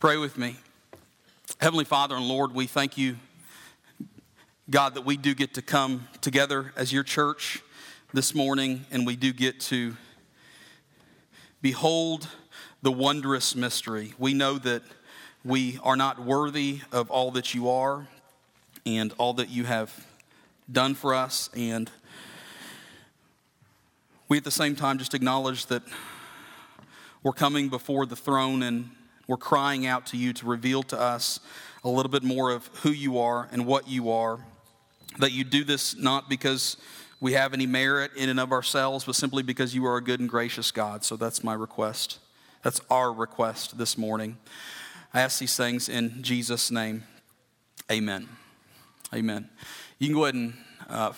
Pray with me. Heavenly Father and Lord, we thank you, God, that we do get to come together as your church this morning and we do get to behold the wondrous mystery. We know that we are not worthy of all that you are and all that you have done for us. And we at the same time just acknowledge that we're coming before the throne and we're crying out to you to reveal to us a little bit more of who you are and what you are. That you do this not because we have any merit in and of ourselves, but simply because you are a good and gracious God. So that's my request. That's our request this morning. I ask these things in Jesus' name. Amen. Amen. You can go ahead and uh,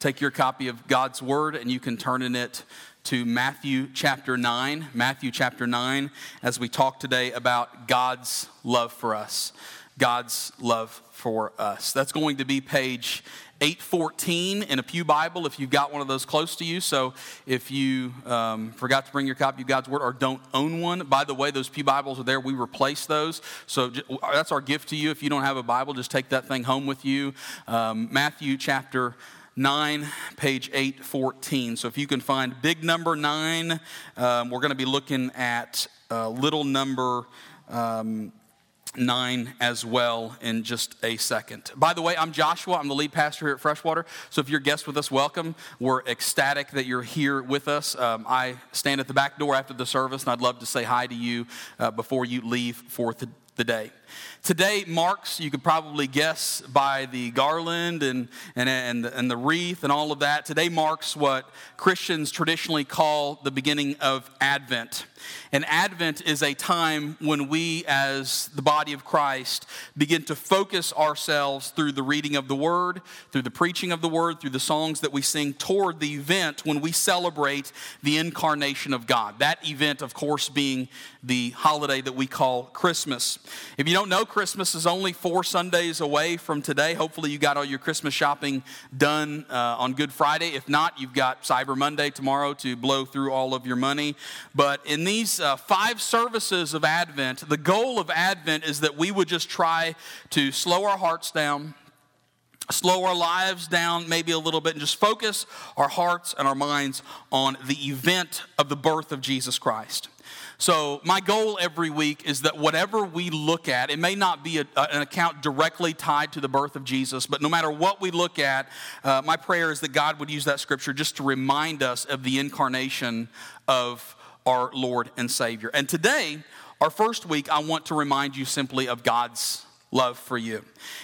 take your copy of God's Word and you can turn in it to Matthew chapter 9. Matthew chapter 9, as we talk today about God's love for us. God's love for us. That's going to be page 814 in a Pew Bible if you've got one of those close to you. So if you um, forgot to bring your copy of God's Word or don't own one, by the way, those Pew Bibles are there. We replace those. So that's our gift to you. If you don't have a Bible, just take that thing home with you. Um, Matthew chapter 9, page 814. So if you can find big number 9, um, we're going to be looking at uh, little number um, 9 as well in just a second. By the way, I'm Joshua. I'm the lead pastor here at Freshwater. So if you're a guest with us, welcome. We're ecstatic that you're here with us. Um, I stand at the back door after the service, and I'd love to say hi to you uh, before you leave for the, the day. Today marks, you could probably guess by the garland and, and, and, and the wreath and all of that, today marks what Christians traditionally call the beginning of Advent. And Advent is a time when we, as the body of Christ, begin to focus ourselves through the reading of the Word, through the preaching of the Word, through the songs that we sing toward the event when we celebrate the incarnation of God. That event, of course, being the holiday that we call Christmas. If you don't know, Christmas is only four Sundays away from today. Hopefully, you got all your Christmas shopping done uh, on Good Friday. If not, you've got Cyber Monday tomorrow to blow through all of your money. But in these uh, five services of Advent, the goal of Advent is that we would just try to slow our hearts down, slow our lives down maybe a little bit and just focus our hearts and our minds on the event of the birth of Jesus Christ. So, my goal every week is that whatever we look at, it may not be a, an account directly tied to the birth of Jesus, but no matter what we look at, uh, my prayer is that God would use that scripture just to remind us of the incarnation of our Lord and Savior. And today, our first week, I want to remind you simply of God's love for you.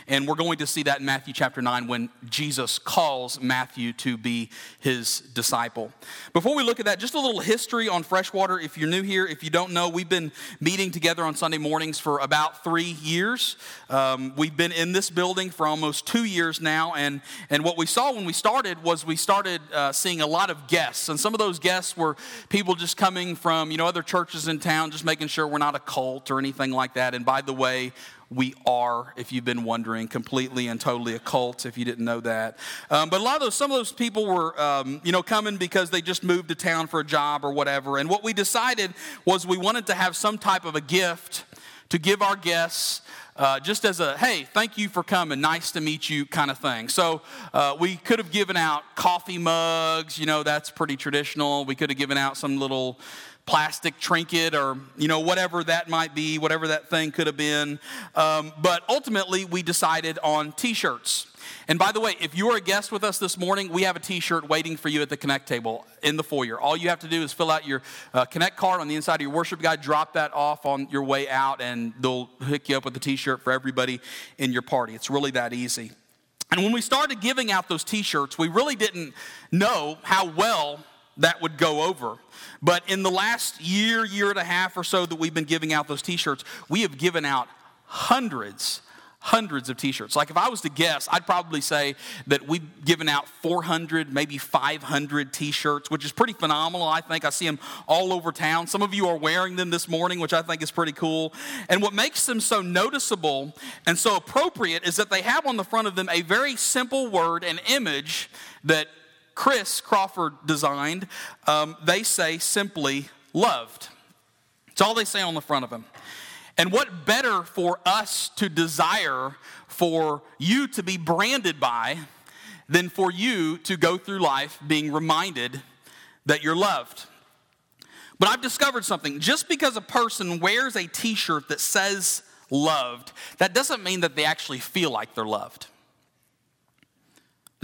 And we're going to see that in Matthew chapter 9 when Jesus calls Matthew to be his disciple. Before we look at that, just a little history on freshwater. If you're new here, if you don't know, we've been meeting together on Sunday mornings for about three years. Um, we've been in this building for almost two years now. And, and what we saw when we started was we started uh, seeing a lot of guests. And some of those guests were people just coming from, you know, other churches in town, just making sure we're not a cult or anything like that. And by the way, we are, if you've been wondering, completely and totally a cult, if you didn't know that. Um, but a lot of those, some of those people were, um, you know, coming because they just moved to town for a job or whatever. And what we decided was we wanted to have some type of a gift to give our guests. Uh, just as a hey, thank you for coming, nice to meet you kind of thing. So uh, we could have given out coffee mugs, you know, that's pretty traditional. We could have given out some little plastic trinket or you know whatever that might be whatever that thing could have been. Um, but ultimately we decided on t-shirts. And by the way if you're a guest with us this morning we have a t-shirt waiting for you at the connect table in the foyer. All you have to do is fill out your uh, connect card on the inside of your worship guide drop that off on your way out and they'll hook you up with a t-shirt for everybody in your party. It's really that easy. And when we started giving out those t-shirts we really didn't know how well that would go over. But in the last year, year and a half or so that we've been giving out those t shirts, we have given out hundreds hundreds of t-shirts. Like if i was to guess i'd probably say that we've given out 400 maybe 500 t-shirts which is pretty phenomenal i think. I see them all over town. Some of you are wearing them this morning which i think is pretty cool. And what makes them so noticeable and so appropriate is that they have on the front of them a very simple word an image that Chris Crawford designed, um, they say simply loved. It's all they say on the front of them. And what better for us to desire for you to be branded by than for you to go through life being reminded that you're loved? But I've discovered something. Just because a person wears a t shirt that says loved, that doesn't mean that they actually feel like they're loved.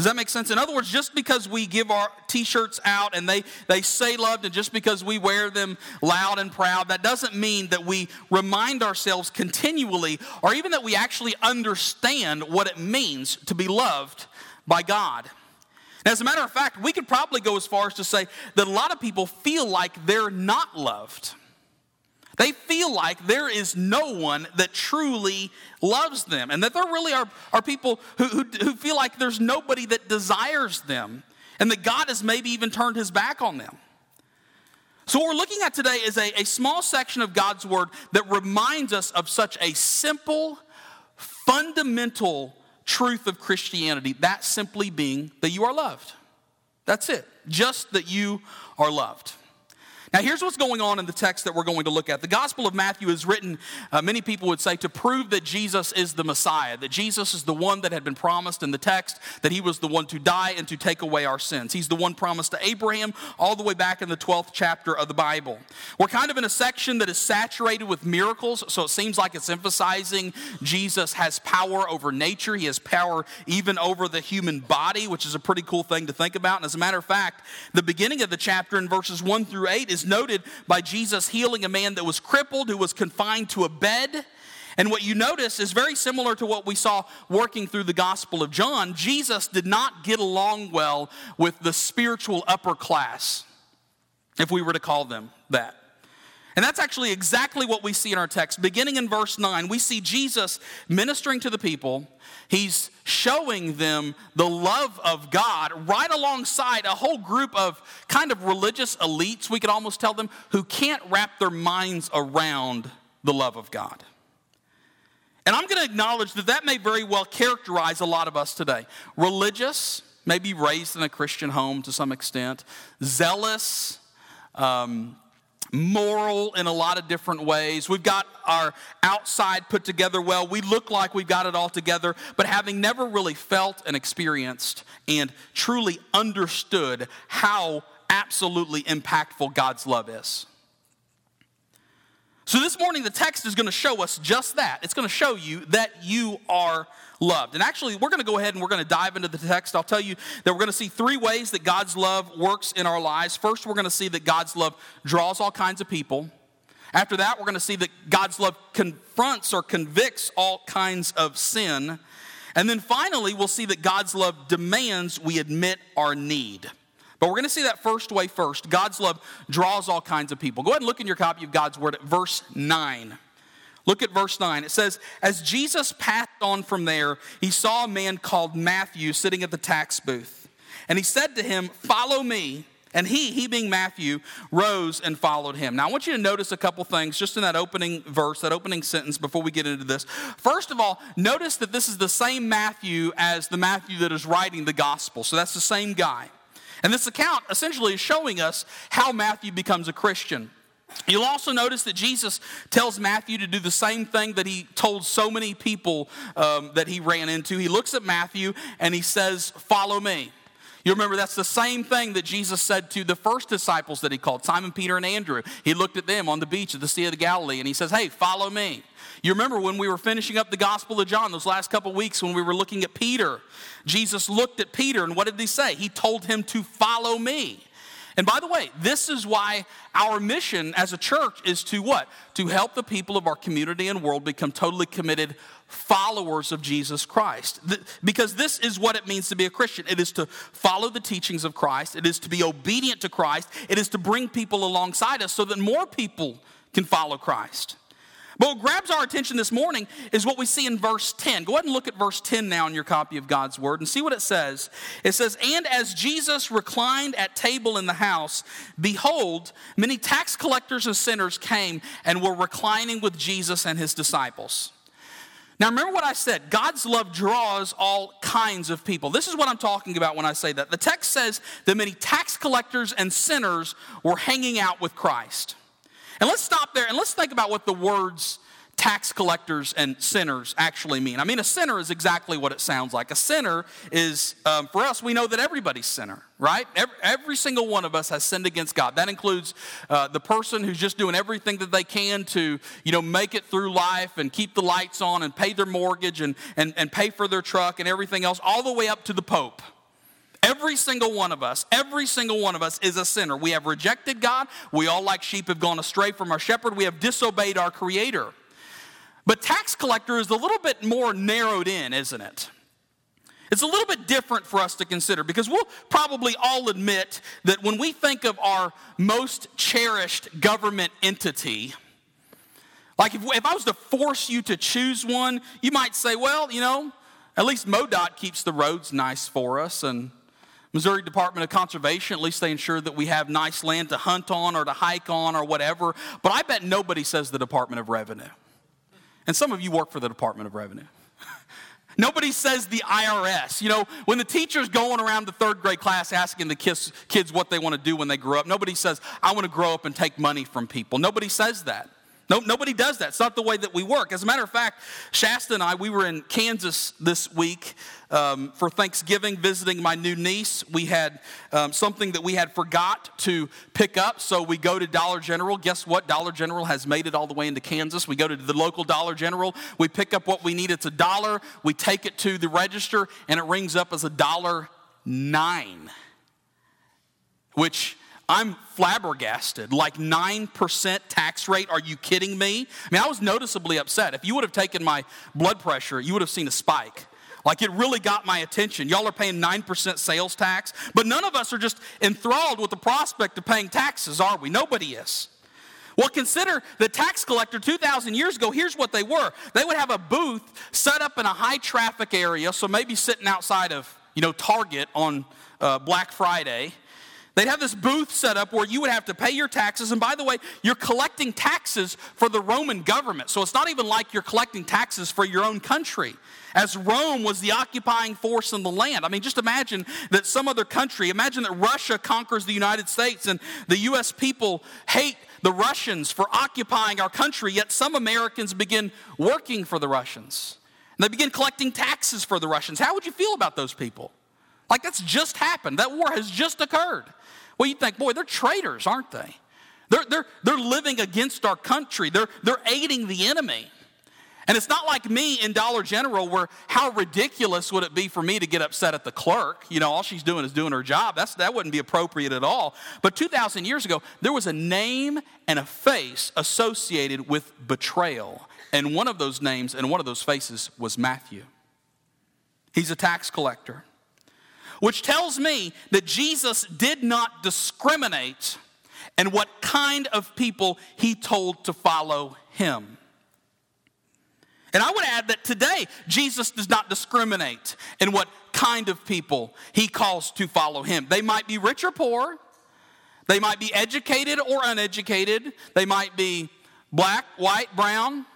Does that make sense? In other words, just because we give our t shirts out and they, they say loved, and just because we wear them loud and proud, that doesn't mean that we remind ourselves continually or even that we actually understand what it means to be loved by God. And as a matter of fact, we could probably go as far as to say that a lot of people feel like they're not loved. They feel like there is no one that truly loves them, and that there really are, are people who, who, who feel like there's nobody that desires them, and that God has maybe even turned his back on them. So, what we're looking at today is a, a small section of God's Word that reminds us of such a simple, fundamental truth of Christianity that simply being that you are loved. That's it, just that you are loved. Now, here's what's going on in the text that we're going to look at. The Gospel of Matthew is written, uh, many people would say, to prove that Jesus is the Messiah, that Jesus is the one that had been promised in the text, that he was the one to die and to take away our sins. He's the one promised to Abraham all the way back in the 12th chapter of the Bible. We're kind of in a section that is saturated with miracles, so it seems like it's emphasizing Jesus has power over nature, he has power even over the human body, which is a pretty cool thing to think about. And as a matter of fact, the beginning of the chapter in verses 1 through 8 is is noted by Jesus healing a man that was crippled, who was confined to a bed. And what you notice is very similar to what we saw working through the Gospel of John. Jesus did not get along well with the spiritual upper class, if we were to call them that. And that's actually exactly what we see in our text. Beginning in verse 9, we see Jesus ministering to the people. He's showing them the love of God right alongside a whole group of kind of religious elites, we could almost tell them, who can't wrap their minds around the love of God. And I'm going to acknowledge that that may very well characterize a lot of us today. Religious, maybe raised in a Christian home to some extent, zealous, um, moral in a lot of different ways. We've got our outside put together well. We look like we've got it all together, but having never really felt and experienced and truly understood how absolutely impactful God's love is. So, this morning, the text is going to show us just that. It's going to show you that you are loved. And actually, we're going to go ahead and we're going to dive into the text. I'll tell you that we're going to see three ways that God's love works in our lives. First, we're going to see that God's love draws all kinds of people. After that, we're going to see that God's love confronts or convicts all kinds of sin. And then finally, we'll see that God's love demands we admit our need. But we're going to see that first way first. God's love draws all kinds of people. Go ahead and look in your copy of God's word at verse 9. Look at verse 9. It says, As Jesus passed on from there, he saw a man called Matthew sitting at the tax booth. And he said to him, Follow me. And he, he being Matthew, rose and followed him. Now, I want you to notice a couple things just in that opening verse, that opening sentence before we get into this. First of all, notice that this is the same Matthew as the Matthew that is writing the gospel. So that's the same guy. And this account essentially is showing us how Matthew becomes a Christian. You'll also notice that Jesus tells Matthew to do the same thing that he told so many people um, that he ran into. He looks at Matthew and he says, Follow me. You remember that's the same thing that Jesus said to the first disciples that he called, Simon, Peter, and Andrew. He looked at them on the beach of the Sea of the Galilee and he says, Hey, follow me. You remember when we were finishing up the Gospel of John, those last couple weeks when we were looking at Peter, Jesus looked at Peter and what did he say? He told him to follow me. And by the way, this is why our mission as a church is to what? To help the people of our community and world become totally committed followers of Jesus Christ. Because this is what it means to be a Christian it is to follow the teachings of Christ, it is to be obedient to Christ, it is to bring people alongside us so that more people can follow Christ. But what grabs our attention this morning is what we see in verse 10. Go ahead and look at verse 10 now in your copy of God's Word and see what it says. It says, And as Jesus reclined at table in the house, behold, many tax collectors and sinners came and were reclining with Jesus and his disciples. Now, remember what I said God's love draws all kinds of people. This is what I'm talking about when I say that. The text says that many tax collectors and sinners were hanging out with Christ. And let's stop there and let's think about what the words tax collectors and sinners actually mean. I mean, a sinner is exactly what it sounds like. A sinner is, um, for us, we know that everybody's sinner, right? Every, every, single one of us has sinned against God. That includes uh, the person who's just doing everything that they can to, you know, make it through life and keep the lights on and pay their mortgage and, and, and pay for their truck and everything else, all the way up to the Pope. Every single one of us, every single one of us is a sinner. We have rejected God. We all, like sheep, have gone astray from our shepherd. We have disobeyed our Creator. But tax collector is a little bit more narrowed in, isn't it? It's a little bit different for us to consider because we'll probably all admit that when we think of our most cherished government entity, like if, if I was to force you to choose one, you might say, well, you know, at least MoDOT keeps the roads nice for us and Missouri Department of Conservation, at least they ensure that we have nice land to hunt on or to hike on or whatever. But I bet nobody says the Department of Revenue. And some of you work for the Department of Revenue. Nobody says the IRS. You know, when the teacher's going around the third grade class asking the kids, kids what they want to do when they grow up, nobody says, I want to grow up and take money from people. Nobody says that. No, nobody does that. It's not the way that we work. As a matter of fact, Shasta and I, we were in Kansas this week um, for Thanksgiving visiting my new niece. We had um, something that we had forgot to pick up, so we go to Dollar General. Guess what? Dollar General has made it all the way into Kansas. We go to the local Dollar General. We pick up what we need. It's a dollar. We take it to the register, and it rings up as a dollar nine, which I'm flabbergasted. Like 9% tax rate? Are you kidding me? I mean, I was noticeably upset. If you would have taken my blood pressure, you would have seen a spike. Like it really got my attention. Y'all are paying 9% sales tax, but none of us are just enthralled with the prospect of paying taxes, are we? Nobody is. Well, consider the tax collector 2,000 years ago. Here's what they were they would have a booth set up in a high traffic area, so maybe sitting outside of, you know, Target on uh, Black Friday They'd have this booth set up where you would have to pay your taxes. And by the way, you're collecting taxes for the Roman government. So it's not even like you're collecting taxes for your own country, as Rome was the occupying force in the land. I mean, just imagine that some other country, imagine that Russia conquers the United States and the U.S. people hate the Russians for occupying our country, yet some Americans begin working for the Russians. And they begin collecting taxes for the Russians. How would you feel about those people? Like that's just happened. That war has just occurred. Well, you think, boy, they're traitors, aren't they? They're, they're, they're living against our country, they're, they're aiding the enemy. And it's not like me in Dollar General where how ridiculous would it be for me to get upset at the clerk? You know, all she's doing is doing her job. That's, that wouldn't be appropriate at all. But 2,000 years ago, there was a name and a face associated with betrayal. And one of those names and one of those faces was Matthew. He's a tax collector which tells me that Jesus did not discriminate in what kind of people he told to follow him. And I would add that today, Jesus does not discriminate in what kind of people he calls to follow him. They might be rich or poor, they might be educated or uneducated, they might be black, white, brown,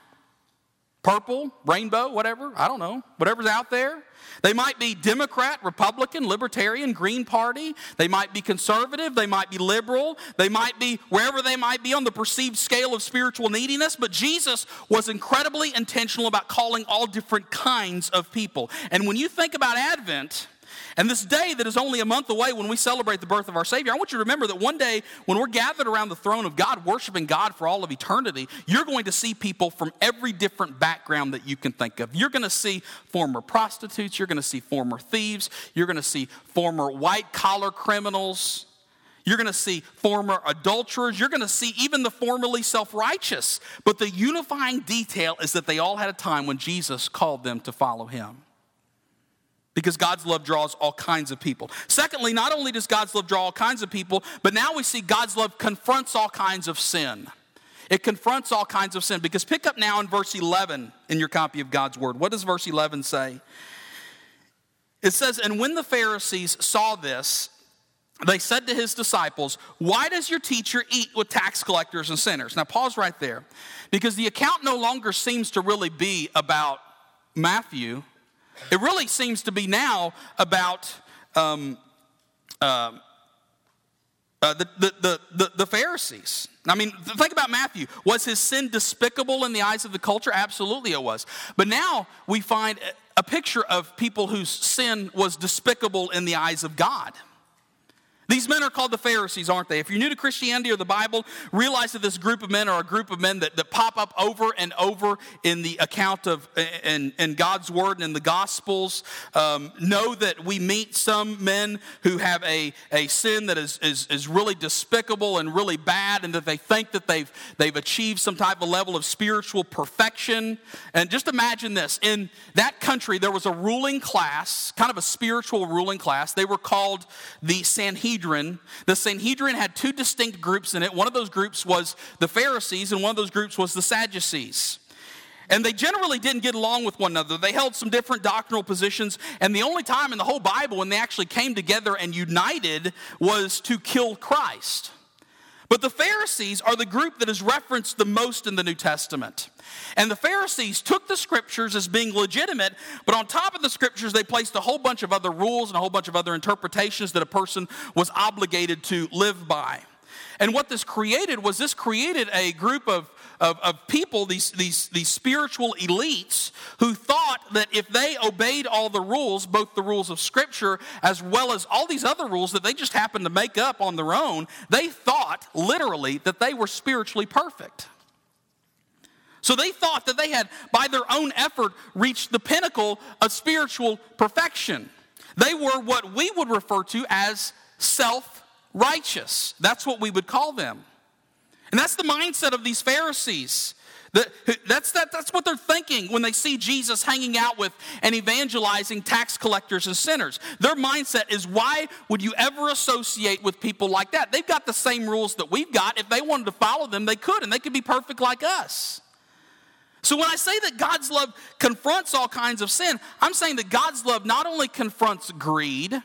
purple, rainbow, whatever, I don't know, whatever's out there. They might be Democrat, Republican, Libertarian, Green Party. They might be conservative. They might be liberal. They might be wherever they might be on the perceived scale of spiritual neediness. But Jesus was incredibly intentional about calling all different kinds of people. And when you think about Advent, and this day that is only a month away when we celebrate the birth of our Savior, I want you to remember that one day when we're gathered around the throne of God, worshiping God for all of eternity, you're going to see people from every different background that you can think of. You're going to see former prostitutes, you're going to see former thieves, you're going to see former white collar criminals. You're going to see former adulterers. You're going to see even the formerly self righteous. But the unifying detail is that they all had a time when Jesus called them to follow him because God's love draws all kinds of people. Secondly, not only does God's love draw all kinds of people, but now we see God's love confronts all kinds of sin. It confronts all kinds of sin because pick up now in verse 11 in your copy of God's word. What does verse 11 say? It says, And when the Pharisees saw this, they said to his disciples, Why does your teacher eat with tax collectors and sinners? Now, pause right there because the account no longer seems to really be about Matthew it really seems to be now about, um, uh, uh, the, the, the, the, Pharisees. I mean, think about Matthew. Was his sin despicable in the eyes of the culture? Absolutely it was. But now we find a picture of people whose sin was despicable in the eyes of God. These men are called the Pharisees, aren't they? If you're new to Christianity or the Bible, realize that this group of men are a group of men that, that pop up over and over in the account of in, in God's Word and in the Gospels. Um, know that we meet some men who have a, a sin that is, is, is really despicable and really bad, and that they think that they've, they've achieved some type of level of spiritual perfection. And just imagine this in that country, there was a ruling class, kind of a spiritual ruling class. They were called the Sanhedrin. Sanhedrin, the Sanhedrin had two distinct groups in it. One of those groups was the Pharisees, and one of those groups was the Sadducees. And they generally didn't get along with one another. They held some different doctrinal positions, and the only time in the whole Bible when they actually came together and united was to kill Christ. But the Pharisees are the group that is referenced the most in the New Testament. And the Pharisees took the scriptures as being legitimate, but on top of the scriptures, they placed a whole bunch of other rules and a whole bunch of other interpretations that a person was obligated to live by. And what this created was this created a group of, of, of, people, these, these, these spiritual elites, who thought that if they obeyed all the rules, both the rules of Scripture as well as all these other rules that they just happened to make up on their own, they thought literally that they were spiritually perfect. So they thought that they had, by their own effort, reached the pinnacle of spiritual perfection. They were what we would refer to as self righteous. That's what we would call them. And that's the mindset of these Pharisees. That's, that, that's what they're thinking when they see Jesus hanging out with and evangelizing tax collectors and sinners. Their mindset is why would you ever associate with people like that? They've got the same rules that we've got. If they wanted to follow them, they could, and they could be perfect like us. So when I say that God's love confronts all kinds of sin, I'm saying that God's love not only confronts greed,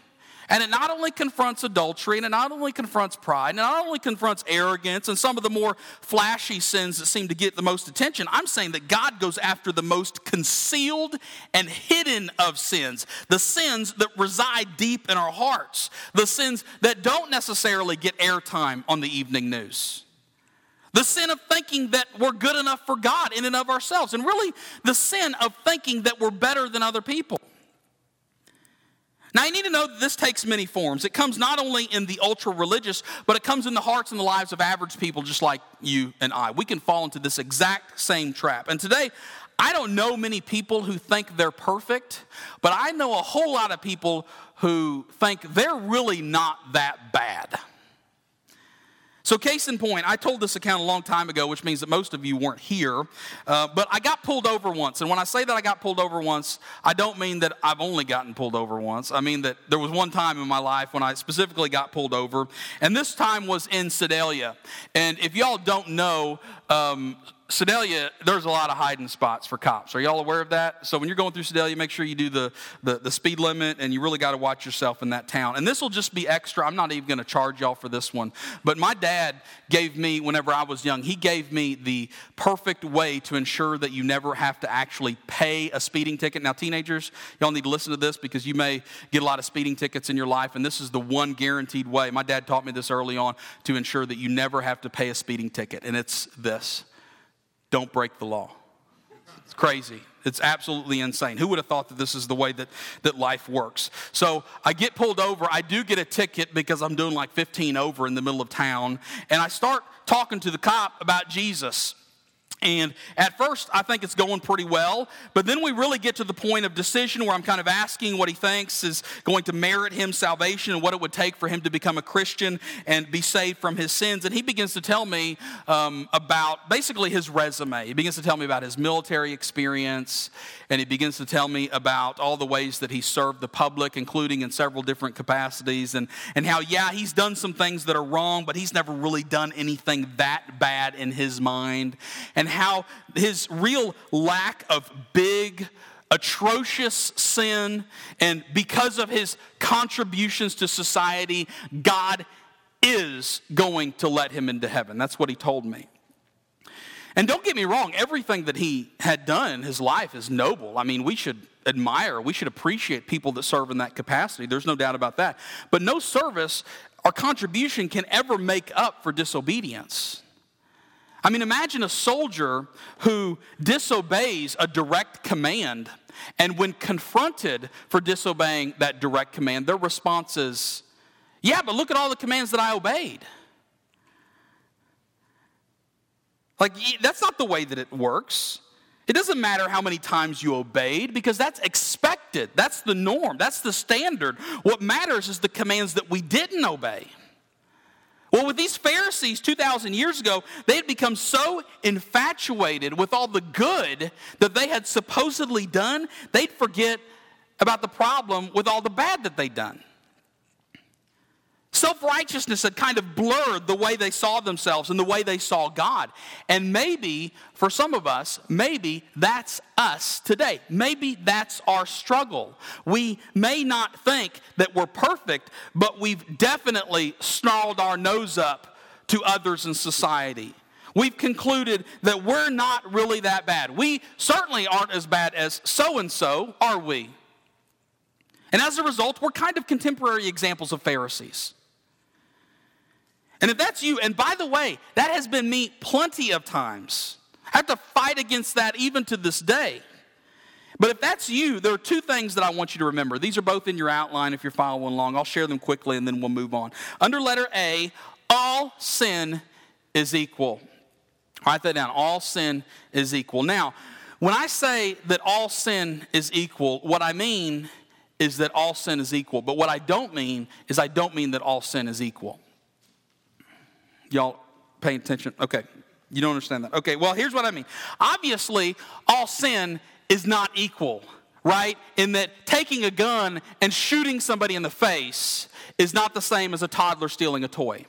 and it not only confronts adultery, and it not only confronts pride, and it not only confronts arrogance and some of the more flashy sins that seem to get the most attention. I'm saying that God goes after the most concealed and hidden of sins, the sins that reside deep in our hearts, the sins that don't necessarily get airtime on the evening news. The sin of thinking that we're good enough for God in and of ourselves. And really, the sin of thinking that we're better than other people. Now, you need to know that this takes many forms. It comes not only in the ultra religious, but it comes in the hearts and the lives of average people just like you and I. We can fall into this exact same trap. And today, I don't know many people who think they're perfect, but I know a whole lot of people who think they're really not that bad. So, case in point, I told this account a long time ago, which means that most of you weren't here. Uh, but I got pulled over once. And when I say that I got pulled over once, I don't mean that I've only gotten pulled over once. I mean that there was one time in my life when I specifically got pulled over. And this time was in Sedalia. And if y'all don't know, um, Sedalia, there's a lot of hiding spots for cops. Are y'all aware of that? So when you're going through Sedalia, make sure you do the, the, the speed limit, and you really got to watch yourself in that town. And this will just be extra. I'm not even going to charge y'all for this one. But my dad gave me, whenever I was young, he gave me the perfect way to ensure that you never have to actually pay a speeding ticket. Now, teenagers, y'all need to listen to this because you may get a lot of speeding tickets in your life, and this is the one guaranteed way. My dad taught me this early on to ensure that you never have to pay a speeding ticket, and it's this don't break the law. It's crazy. It's absolutely insane. Who would have thought that this is the way that, that life works? So I get pulled over. I do get a ticket because I'm doing like 15 over in the middle of town. And I start talking to the cop about Jesus. And at first, I think it's going pretty well. But then we really get to the point of decision where I'm kind of asking what he thinks is going to merit him salvation and what it would take for him to become a Christian and be saved from his sins. And he begins to tell me um, about basically his resume. He begins to tell me about his military experience. And he begins to tell me about all the ways that he served the public, including in several different capacities. And, and how, yeah, he's done some things that are wrong, but he's never really done anything that bad in his mind. And how his real lack of big, atrocious sin, and because of his contributions to society, God is going to let him into heaven. That's what he told me. And don't get me wrong, everything that he had done in his life is noble. I mean, we should admire, we should appreciate people that serve in that capacity. There's no doubt about that. But no service our contribution can ever make up for disobedience. I mean, imagine a soldier who disobeys a direct command, and when confronted for disobeying that direct command, their response is, Yeah, but look at all the commands that I obeyed. Like, that's not the way that it works. It doesn't matter how many times you obeyed because that's expected. That's the norm. That's the standard. What matters is the commands that we didn't obey. Well, with these Pharisees 2,000 years ago, they had become so infatuated with all the good that they had supposedly done, they'd forget about the problem with all the bad that they'd done. Self righteousness had kind of blurred the way they saw themselves and the way they saw God. And maybe, for some of us, maybe that's us today. Maybe that's our struggle. We may not think that we're perfect, but we've definitely snarled our nose up to others in society. We've concluded that we're not really that bad. We certainly aren't as bad as so and so, are we? And as a result, we're kind of contemporary examples of Pharisees. And if that's you, and by the way, that has been me plenty of times. I have to fight against that even to this day. But if that's you, there are two things that I want you to remember. These are both in your outline if you're following along. I'll share them quickly and then we'll move on. Under letter A, all sin is equal. Write that down. All sin is equal. Now, when I say that all sin is equal, what I mean is that all sin is equal. But what I don't mean is I don't mean that all sin is equal. Y'all paying attention? Okay. You don't understand that. Okay, well, here's what I mean. Obviously, all sin is not equal, right? In that taking a gun and shooting somebody in the face is not the same as a toddler stealing a toy.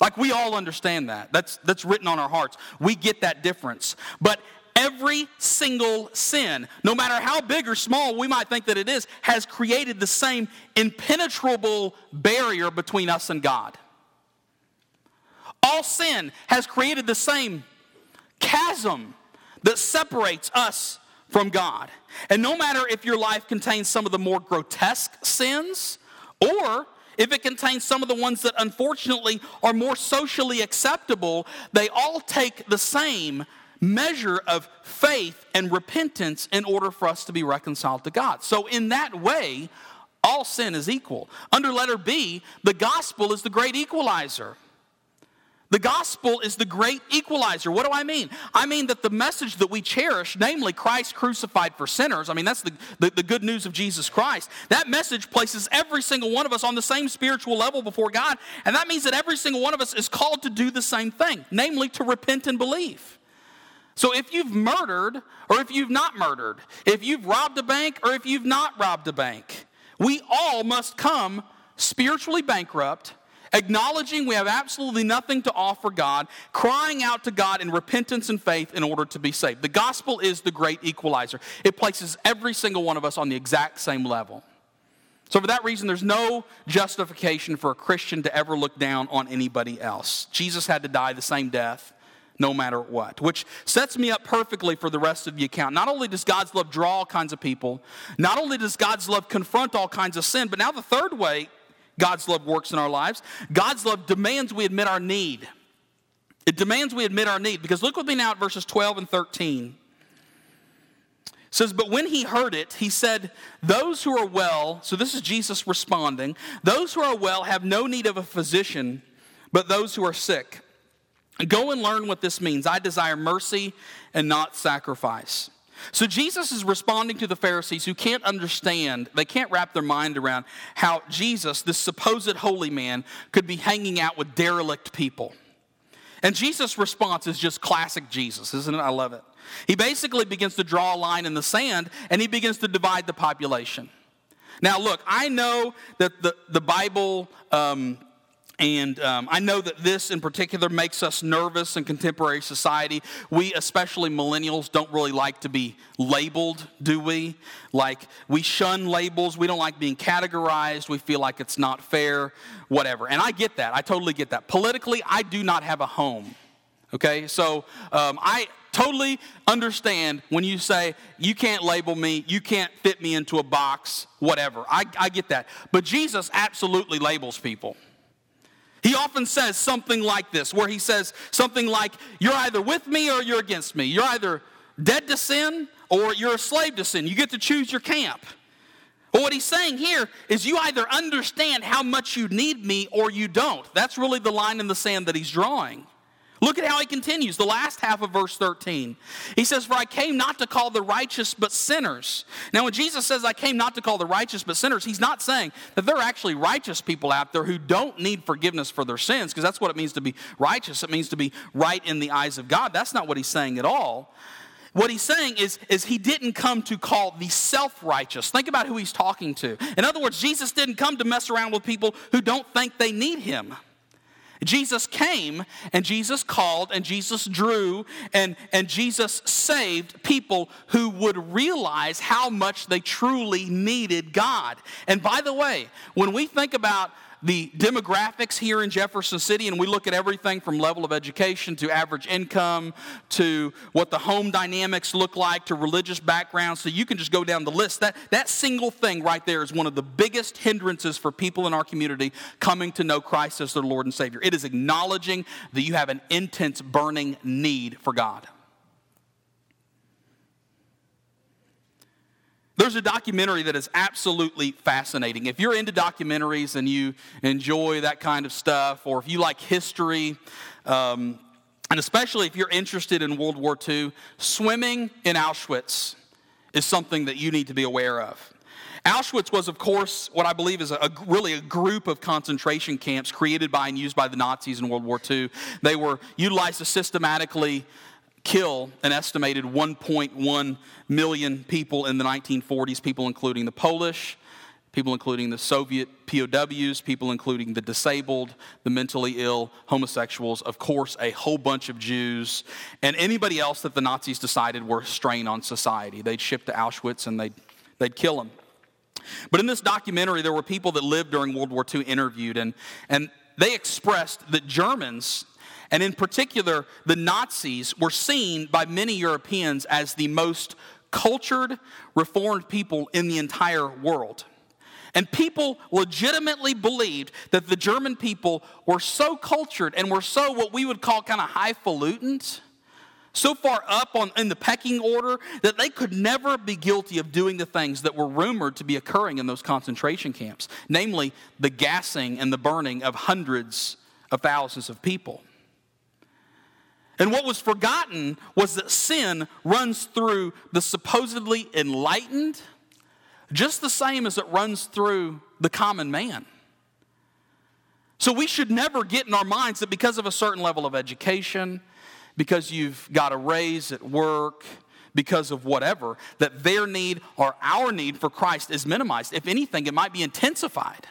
Like we all understand that. That's that's written on our hearts. We get that difference. But every single sin, no matter how big or small we might think that it is, has created the same impenetrable barrier between us and God. All sin has created the same chasm that separates us from God. And no matter if your life contains some of the more grotesque sins or if it contains some of the ones that unfortunately are more socially acceptable, they all take the same measure of faith and repentance in order for us to be reconciled to God. So, in that way, all sin is equal. Under letter B, the gospel is the great equalizer. The gospel is the great equalizer. What do I mean? I mean that the message that we cherish, namely Christ crucified for sinners, I mean, that's the, the, the, good news of Jesus Christ. That message places every single one of us on the same spiritual level before God. And that means that every single one of us is called to do the same thing, namely to repent and believe. So if you've murdered or if you've not murdered, if you've robbed a bank or if you've not robbed a bank, we all must come spiritually bankrupt acknowledging we have absolutely nothing to offer God, crying out to God in repentance and faith in order to be saved. The gospel is the great equalizer, it places every single one of us on the exact same level. So, for that reason, there's no justification for a Christian to ever look down on anybody else. Jesus had to die the same death no matter what, which sets me up perfectly for the rest of the account. Not only does God's love draw all kinds of people, not only does God's love confront all kinds of sin, but now the third way God's love works in our lives. God's love demands we admit our need. It demands we admit our need because look with me now at verses 12 and 13. It says, But when he heard it, he said, Those who are well, so this is Jesus responding, those who are well have no need of a physician, but those who are sick. Go and learn what this means. I desire mercy and not sacrifice. So Jesus is responding to the Pharisees who can't understand, they can't wrap their mind around how Jesus, this supposed holy man, could be hanging out with derelict people. And Jesus' response is just classic Jesus, isn't it? I love it. He basically begins to draw a line in the sand and he begins to divide the population. Now, look, I know that the, the Bible um, and um, I know that this in particular makes us nervous in contemporary society. We, especially millennials, don't really like to be labeled, do we? Like, we shun labels. We don't like being categorized. We feel like it's not fair, whatever. And I get that. I totally get that. Politically, I do not have a home. Okay? So um, I totally understand when you say, you can't label me, you can't fit me into a box, whatever. I, I get that. But Jesus absolutely labels people. He often says something like this, where he says something like, You're either with me or you're against me. You're either dead to sin or you're a slave to sin. You get to choose your camp. But what he's saying here is you either understand how much you need me or you don't. That's really the line in the sand that he's drawing. Look at how he continues, the last half of verse 13. He says, For I came not to call the righteous but sinners. Now, when Jesus says, I came not to call the righteous but sinners, he's not saying that there are actually righteous people out there who don't need forgiveness for their sins, because that's what it means to be righteous. It means to be right in the eyes of God. That's not what he's saying at all. What he's saying is, is he didn't come to call the self righteous. Think about who he's talking to. In other words, Jesus didn't come to mess around with people who don't think they need him. Jesus came and Jesus called and Jesus drew and, and Jesus saved people who would realize how much they truly needed God. And by the way, when we think about the demographics here in Jefferson City, and we look at everything from level of education to average income to what the home dynamics look like to religious backgrounds. So you can just go down the list. That, that single thing right there is one of the biggest hindrances for people in our community coming to know Christ as their Lord and Savior. It is acknowledging that you have an intense, burning need for God. There's a documentary that is absolutely fascinating. If you're into documentaries and you enjoy that kind of stuff, or if you like history, um, and especially if you're interested in World War II, swimming in Auschwitz is something that you need to be aware of. Auschwitz was, of course, what I believe is a, a, really a group of concentration camps created by and used by the Nazis in World War II. They were utilized to systematically kill an estimated 1.1 million people in the 1940s, people including the Polish, people including the Soviet POWs, people including the disabled, the mentally ill, homosexuals, of course, a whole bunch of Jews, and anybody else that the Nazis decided were a strain on society. They'd ship to Auschwitz and they'd, they'd kill them. But in this documentary, there were people that lived during World War II interviewed, and, and they expressed that Germans and in particular, the Nazis were seen by many Europeans as the most cultured, reformed people in the entire world. And people legitimately believed that the German people were so cultured and were so what we would call kind of highfalutin, so far up on, in the pecking order that they could never be guilty of doing the things that were rumored to be occurring in those concentration camps, namely the gassing and the burning of hundreds of thousands of people. And what was forgotten was that sin runs through the supposedly enlightened just the same as it runs through the common man. So we should never get in our minds that because of a certain level of education, because you've got a raise at work, because of whatever, that their need or our need for Christ is minimized. If anything, it might be intensified.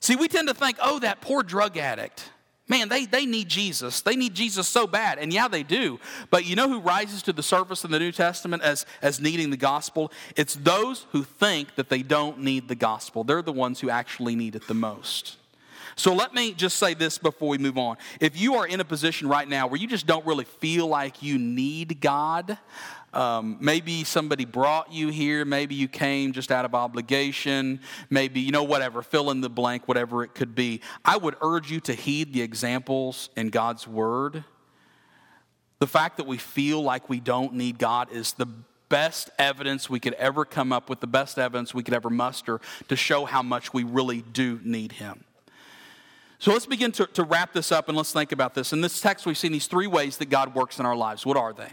See, we tend to think, oh, that poor drug addict. Man, they, they need Jesus. They need Jesus so bad. And yeah, they do. But you know who rises to the surface in the New Testament as, as needing the gospel? It's those who think that they don't need the gospel. They're the ones who actually need it the most. So let me just say this before we move on. If you are in a position right now where you just don't really feel like you need God, um, maybe somebody brought you here. Maybe you came just out of obligation. Maybe, you know, whatever, fill in the blank, whatever it could be. I would urge you to heed the examples in God's Word. The fact that we feel like we don't need God is the best evidence we could ever come up with, the best evidence we could ever muster to show how much we really do need Him. So let's begin to, to wrap this up and let's think about this. In this text, we've seen these three ways that God works in our lives. What are they?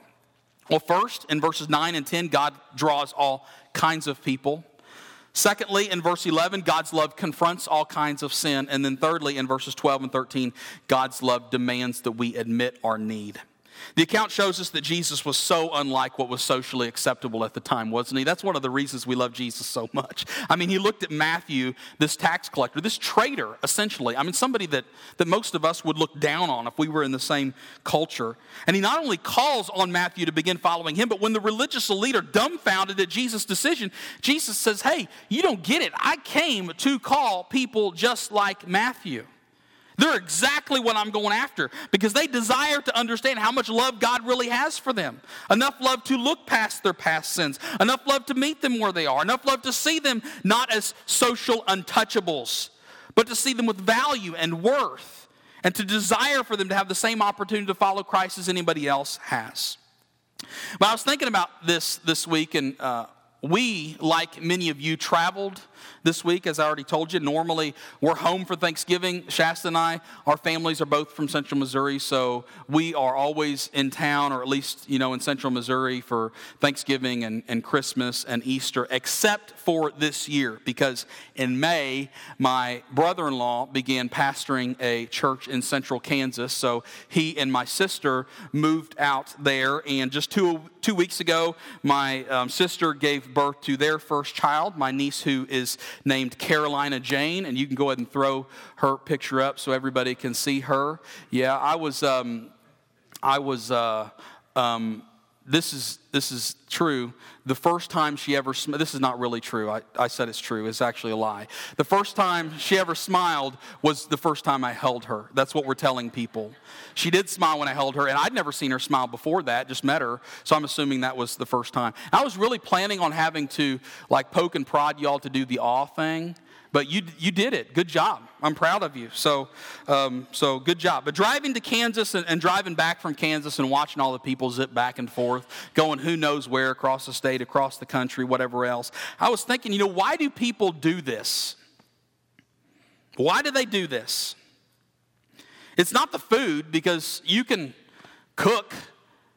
Well, first, in verses 9 and 10, God draws all kinds of people. Secondly, in verse 11, God's love confronts all kinds of sin. And then thirdly, in verses 12 and 13, God's love demands that we admit our need. The account shows us that Jesus was so unlike what was socially acceptable at the time, wasn't he? That's one of the reasons we love Jesus so much. I mean, he looked at Matthew, this tax collector, this traitor, essentially. I mean, somebody that, that most of us would look down on if we were in the same culture. And he not only calls on Matthew to begin following him, but when the religious leader dumbfounded at Jesus' decision, Jesus says, Hey, you don't get it. I came to call people just like Matthew. They're exactly what I'm going after because they desire to understand how much love God really has for them. Enough love to look past their past sins, enough love to meet them where they are, enough love to see them not as social untouchables, but to see them with value and worth, and to desire for them to have the same opportunity to follow Christ as anybody else has. But I was thinking about this this week, and uh, we, like many of you, traveled this week, as I already told you. Normally, we're home for Thanksgiving. Shasta and I, our families are both from Central Missouri, so we are always in town, or at least, you know, in Central Missouri for Thanksgiving and, and Christmas and Easter, except for this year, because in May, my brother in law began pastoring a church in central Kansas. So he and my sister moved out there, and just two, two weeks ago, my um, sister gave birth to their first child, my niece, who is named Carolina Jane, and you can go ahead and throw her picture up so everybody can see her. Yeah, I was, um, I was, uh, um, this is this is true. The first time she ever sm- this is not really true. I, I said it's true. It's actually a lie. The first time she ever smiled was the first time I held her. That's what we're telling people. She did smile when I held her, and I'd never seen her smile before that. Just met her, so I'm assuming that was the first time. I was really planning on having to like poke and prod y'all to do the awe thing but you, you did it. Good job. I'm proud of you. So, um, so good job. But driving to Kansas and, and, driving back from Kansas and watching all the people zip back and forth, going who knows where across the state, across the country, whatever else, I was thinking, you know, why do people do this? Why do they do this? It's not the food because you can cook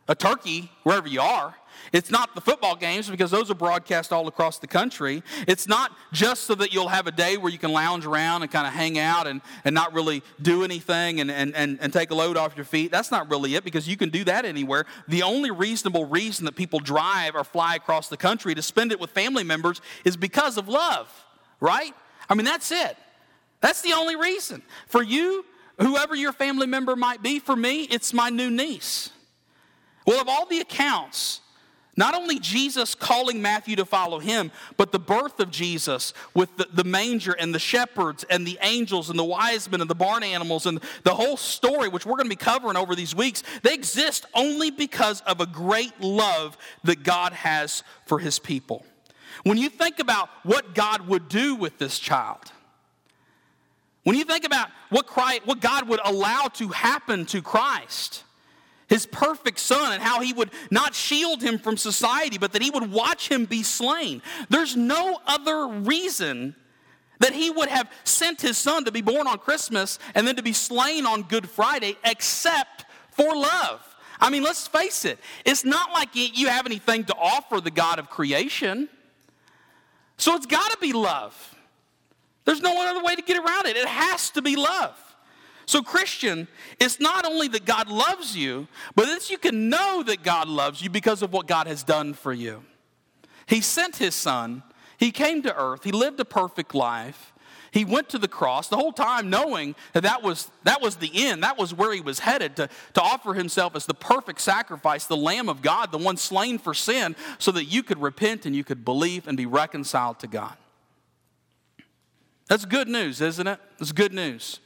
a turkey wherever you are. It's not the football games because those are broadcast all across the country. It's not just so that you'll have a day where you can lounge around and kind of hang out and, and not really do anything and, and, and, and take a load off your feet. That's not really it because you can do that anywhere. The only reasonable reason that people drive or fly across the country to spend it with family members is because of love, right? I mean, that's it. That's the only reason. For you, whoever your family member might be, for me, it's my new niece. Well, of all the accounts not only Jesus calling Matthew to follow him, but the birth of Jesus with the, the, manger and the shepherds and the angels and the wise men and the barn animals and the whole story, which we're going to be covering over these weeks, they exist only because of a great love that God has for his people. When you think about what God would do with this child, when you think about what, Christ, what God would allow to happen to Christ, his perfect son, and how he would not shield him from society, but that he would watch him be slain. There's no other reason that he would have sent his son to be born on Christmas and then to be slain on Good Friday except for love. I mean, let's face it, it's not like you have anything to offer the God of creation. So it's got to be love. There's no other way to get around it. It has to be love. So, Christian, it's not only that God loves you, but that you can know that God loves you because of what God has done for you. He sent his son, he came to earth, he lived a perfect life. He went to the cross the whole time knowing that that was, that was the end. That was where he was headed to, to offer himself as the perfect sacrifice, the Lamb of God, the one slain for sin, so that you could repent and you could believe and be reconciled to God. That's good news, isn't it? It's good news.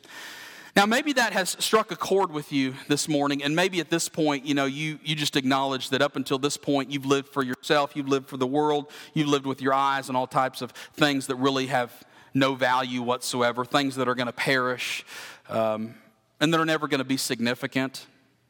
Now, maybe that has struck a chord with you this morning, and maybe at this point, you know, you, you just acknowledge that up until this point, you've lived for yourself, you've lived for the world, you've lived with your eyes and all types of things that really have no value whatsoever, things that are going to perish um, and that are never going to be significant.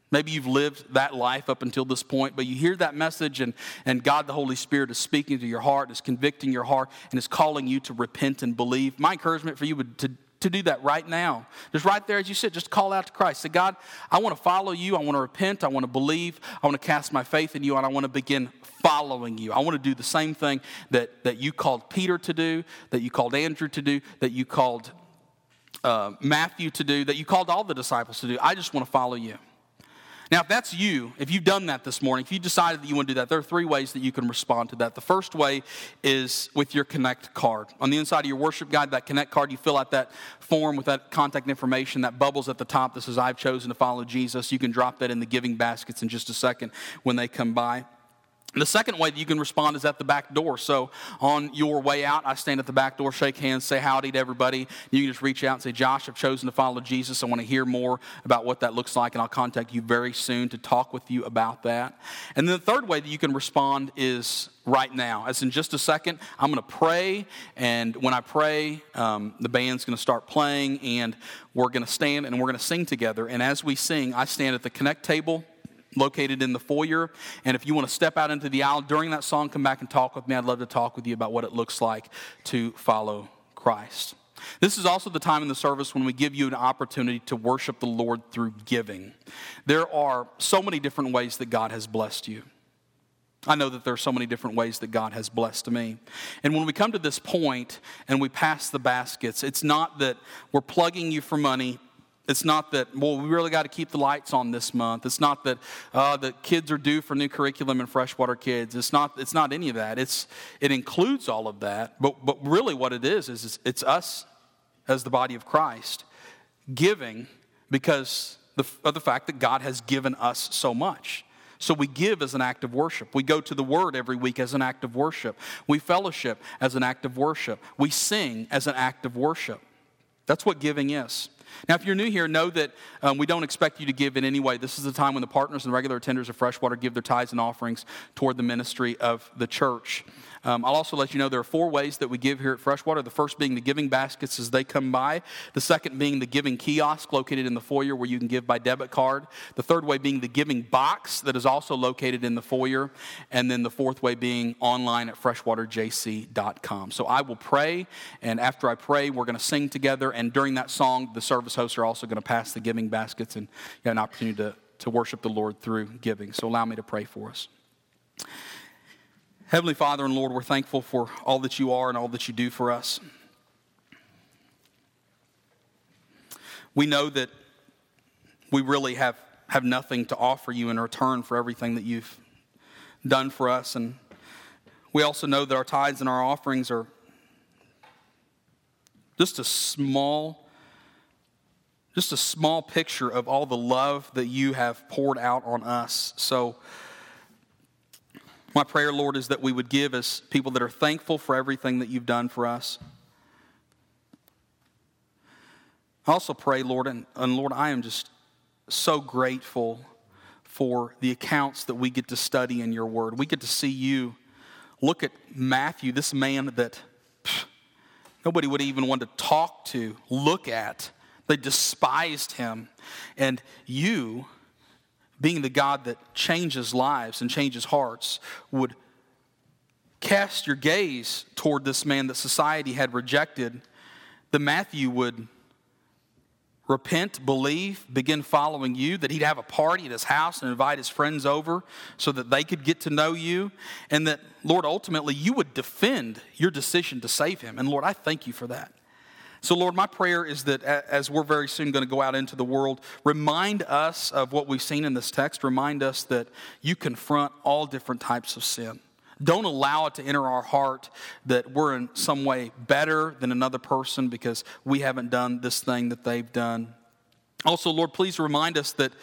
Maybe you've lived that life up until this point, but you hear that message, and, and God, the Holy Spirit, is speaking to your heart, is convicting your heart, and is calling you to repent and believe. My encouragement for you would to to do that right now. Just right there as you sit, just call out to Christ. Say, God, I want to follow you. I want to repent. I want to believe. I want to cast my faith in you, and I want to begin following you. I want to do the same thing that, that you called Peter to do, that you called Andrew to do, that you called uh, Matthew to do, that you called all the disciples to do. I just want to follow you. Now, if that's you, if you've done that this morning, if you decided that you want to do that, there are three ways that you can respond to that. The first way is with your Connect card. On the inside of your worship guide, that Connect card, you fill out that form with that contact information that bubbles at the top that says, I've chosen to follow Jesus. You can drop that in the giving baskets in just a second when they come by. The second way that you can respond is at the back door. So on your way out, I stand at the back door, shake hands, say howdy to everybody. You can just reach out and say, Josh, I've chosen to follow Jesus. I want to hear more about what that looks like, and I'll contact you very soon to talk with you about that. And then the third way that you can respond is right now. As in just a second, I'm going to pray, and when I pray, um, the band's going to start playing, and we're going to stand and we're going to sing together. And as we sing, I stand at the Connect table located in the foyer. And if you want to step out into the aisle during that song, come back and talk with me. I'd love to talk with you about what it looks like to follow Christ. This is also the time in the service when we give you an opportunity to worship the Lord through giving. There are so many different ways that God has blessed you. I know that there are so many different ways that God has blessed me. And when we come to this point and we pass the baskets, it's not that we're plugging you for money it's not that, well, we really got to keep the lights on this month. It's not that uh, the kids are due for new curriculum in freshwater kids. It's not, it's not any of that. It's, it includes all of that. But, but really, what it is, is it's us as the body of Christ giving because of the fact that God has given us so much. So we give as an act of worship. We go to the Word every week as an act of worship. We fellowship as an act of worship. We sing as an act of worship. That's what giving is. Now, if you're new here, know that um, we don't expect you to give in any way. This is the time when the partners and regular attenders of Freshwater give their tithes and offerings toward the ministry of the church. Um, I'll also let you know there are four ways that we give here at Freshwater. The first being the giving baskets as they come by. The second being the giving kiosk located in the foyer where you can give by debit card. The third way being the giving box that is also located in the foyer. And then the fourth way being online at freshwaterjc.com. So I will pray, and after I pray, we're going to sing together. And during that song, the service hosts are also going to pass the giving baskets, and you have an opportunity to, to worship the Lord through giving. So allow me to pray for us. Heavenly Father and Lord, we're thankful for all that you are and all that you do for us. We know that we really have, have nothing to offer you in return for everything that you've done for us. And we also know that our tithes and our offerings are just a small, just a small picture of all the love that you have poured out on us. So, my prayer, Lord, is that we would give as people that are thankful for everything that you've done for us. I also pray, Lord, and, and Lord, I am just so grateful for the accounts that we get to study in your word. We get to see you look at Matthew, this man that pff, nobody would even want to talk to, look at. They despised him. And you being the God that changes lives and changes hearts, would cast your gaze toward this man that society had rejected, that Matthew would repent, believe, begin following you, that he'd have a party at his house and invite his friends over so that they could get to know you, and that, Lord, ultimately you would defend your decision to save him. And Lord, I thank you for that. So, Lord, my prayer is that as we're very soon going to go out into the world, remind us of what we've seen in this text. Remind us that you confront all different types of sin. Don't allow it to enter our heart that we're in some way better than another person because we haven't done this thing that they've done. Also, Lord, please remind us that,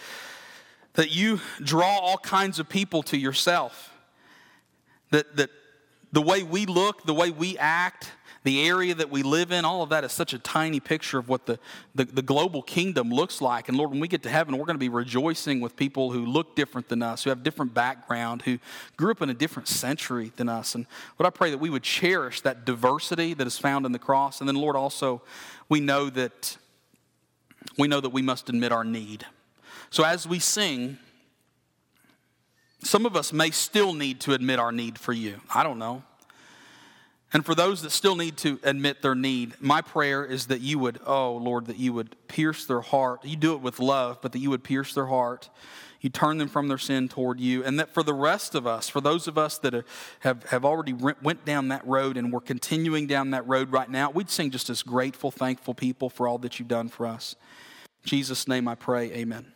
that you draw all kinds of people to yourself. That, that the way we look, the way we act, the area that we live in, all of that is such a tiny picture of what the, the, the, global kingdom looks like. And Lord, when we get to heaven, we're going to be rejoicing with people who look different than us, who have different background, who grew up in a different century than us. And Lord, I pray that we would cherish that diversity that is found in the cross. And then, Lord, also, we know that we know that we must admit our need. So as we sing, some of us may still need to admit our need for you. I don't know. And for those that still need to admit their need, my prayer is that you would, oh Lord, that you would pierce their heart. You do it with love, but that you would pierce their heart. You turn them from their sin toward you. And that for the rest of us, for those of us that have, have already went down that road and we're continuing down that road right now, we'd sing just as grateful, thankful people for all that you've done for us. In Jesus' name I pray, amen.